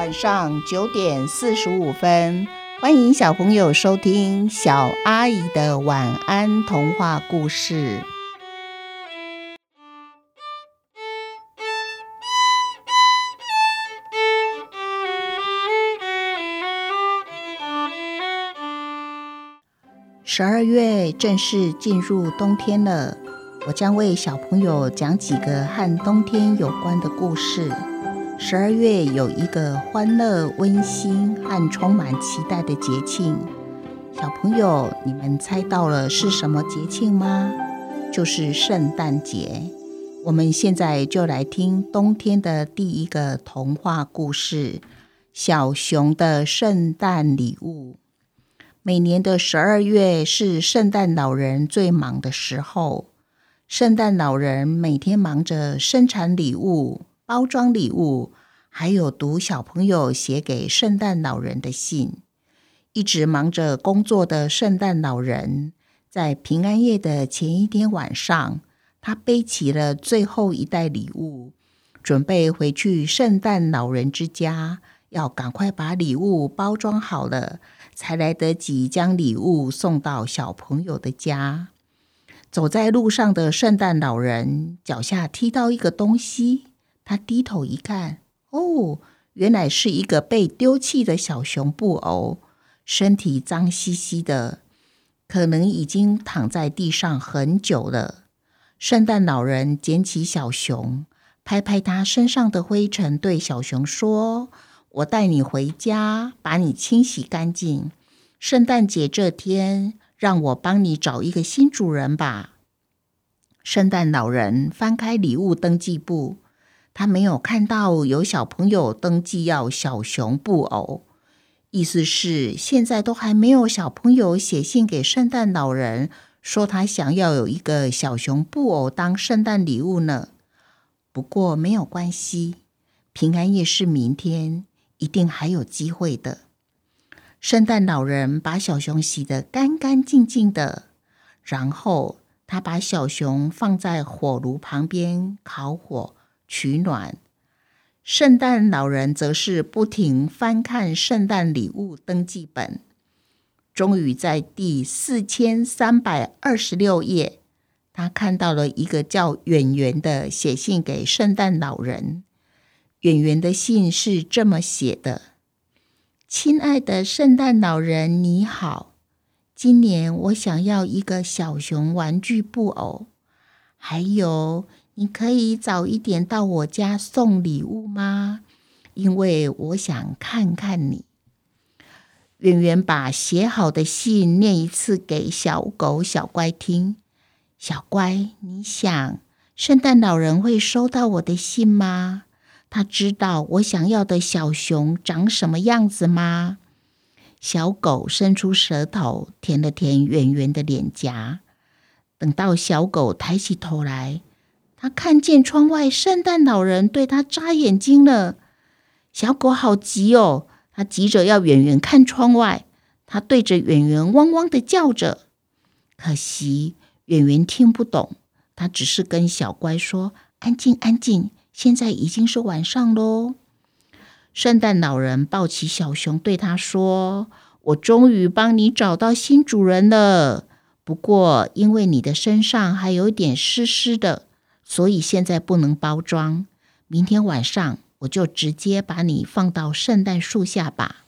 晚上九点四十五分，欢迎小朋友收听小阿姨的晚安童话故事。十二月正式进入冬天了，我将为小朋友讲几个和冬天有关的故事。十二月有一个欢乐、温馨和充满期待的节庆，小朋友，你们猜到了是什么节庆吗？就是圣诞节。我们现在就来听冬天的第一个童话故事《小熊的圣诞礼物》。每年的十二月是圣诞老人最忙的时候，圣诞老人每天忙着生产礼物。包装礼物，还有读小朋友写给圣诞老人的信。一直忙着工作的圣诞老人，在平安夜的前一天晚上，他背起了最后一袋礼物，准备回去圣诞老人之家，要赶快把礼物包装好了，才来得及将礼物送到小朋友的家。走在路上的圣诞老人脚下踢到一个东西。他低头一看，哦，原来是一个被丢弃的小熊布偶，身体脏兮兮的，可能已经躺在地上很久了。圣诞老人捡起小熊，拍拍它身上的灰尘，对小熊说：“我带你回家，把你清洗干净。圣诞节这天，让我帮你找一个新主人吧。”圣诞老人翻开礼物登记簿。他没有看到有小朋友登记要小熊布偶，意思是现在都还没有小朋友写信给圣诞老人，说他想要有一个小熊布偶当圣诞礼物呢。不过没有关系，平安夜是明天，一定还有机会的。圣诞老人把小熊洗得干干净净的，然后他把小熊放在火炉旁边烤火。取暖，圣诞老人则是不停翻看圣诞礼物登记本，终于在第四千三百二十六页，他看到了一个叫圆圆的写信给圣诞老人。圆圆的信是这么写的：“亲爱的圣诞老人，你好，今年我想要一个小熊玩具布偶，还有。”你可以早一点到我家送礼物吗？因为我想看看你。圆圆把写好的信念一次给小狗小乖听。小乖，你想圣诞老人会收到我的信吗？他知道我想要的小熊长什么样子吗？小狗伸出舌头舔了舔圆圆的脸颊。等到小狗抬起头来。他看见窗外圣诞老人对他眨眼睛了，小狗好急哦，它急着要远远看窗外，它对着圆圆汪汪的叫着。可惜圆圆听不懂，他只是跟小乖说：“安静，安静，现在已经是晚上喽。”圣诞老人抱起小熊，对他说：“我终于帮你找到新主人了，不过因为你的身上还有点湿湿的。”所以现在不能包装，明天晚上我就直接把你放到圣诞树下吧。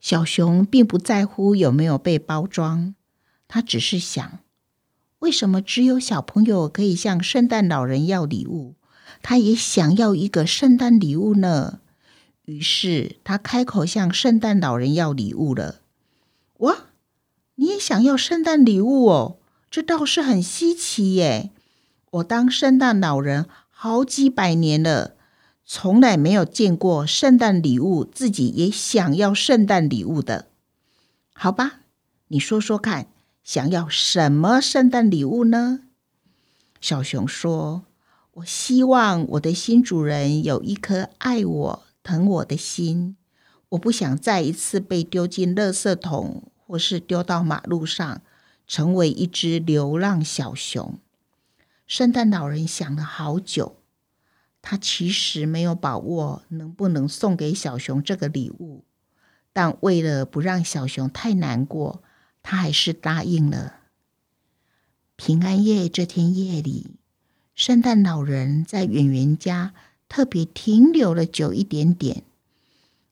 小熊并不在乎有没有被包装，他只是想：为什么只有小朋友可以向圣诞老人要礼物，他也想要一个圣诞礼物呢？于是他开口向圣诞老人要礼物了。哇，你也想要圣诞礼物哦？这倒是很稀奇耶。我当圣诞老人好几百年了，从来没有见过圣诞礼物自己也想要圣诞礼物的。好吧，你说说看，想要什么圣诞礼物呢？小熊说：“我希望我的新主人有一颗爱我、疼我的心。我不想再一次被丢进垃圾桶，或是丢到马路上，成为一只流浪小熊。”圣诞老人想了好久，他其实没有把握能不能送给小熊这个礼物，但为了不让小熊太难过，他还是答应了。平安夜这天夜里，圣诞老人在圆圆家特别停留了久一点点，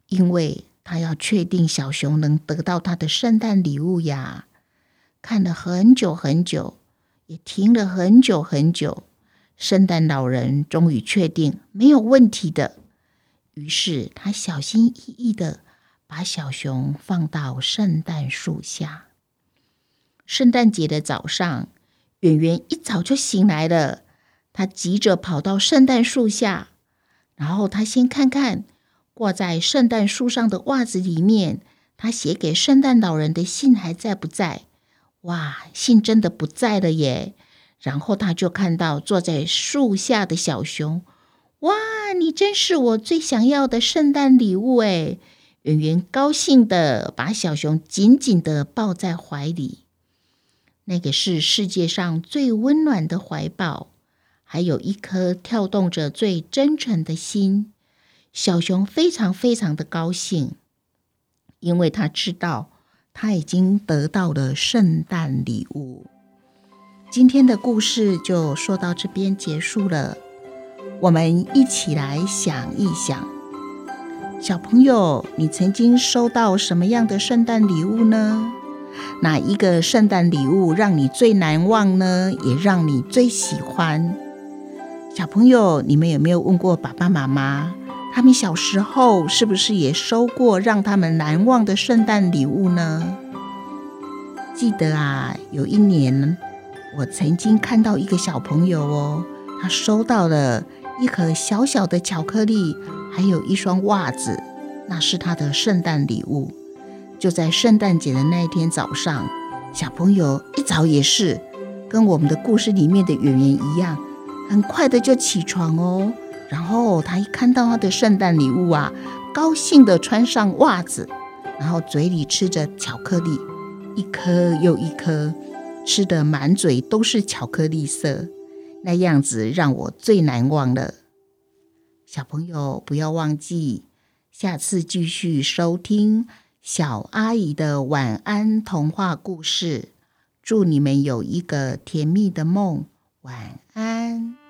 因为他要确定小熊能得到他的圣诞礼物呀。看了很久很久，也停了很久很久。圣诞老人终于确定没有问题的，于是他小心翼翼的把小熊放到圣诞树下。圣诞节的早上，圆圆一早就醒来了，他急着跑到圣诞树下，然后他先看看挂在圣诞树上的袜子里面，他写给圣诞老人的信还在不在？哇，信真的不在了耶！然后他就看到坐在树下的小熊，哇，你真是我最想要的圣诞礼物诶圆圆高兴的把小熊紧紧的抱在怀里，那个是世界上最温暖的怀抱，还有一颗跳动着最真诚的心。小熊非常非常的高兴，因为他知道他已经得到了圣诞礼物。今天的故事就说到这边结束了。我们一起来想一想，小朋友，你曾经收到什么样的圣诞礼物呢？哪一个圣诞礼物让你最难忘呢？也让你最喜欢？小朋友，你们有没有问过爸爸妈妈，他们小时候是不是也收过让他们难忘的圣诞礼物呢？记得啊，有一年。我曾经看到一个小朋友哦，他收到了一盒小小的巧克力，还有一双袜子，那是他的圣诞礼物。就在圣诞节的那一天早上，小朋友一早也是跟我们的故事里面的圆圆一样，很快的就起床哦。然后他一看到他的圣诞礼物啊，高兴的穿上袜子，然后嘴里吃着巧克力，一颗又一颗。吃的满嘴都是巧克力色，那样子让我最难忘了。小朋友不要忘记，下次继续收听小阿姨的晚安童话故事。祝你们有一个甜蜜的梦，晚安。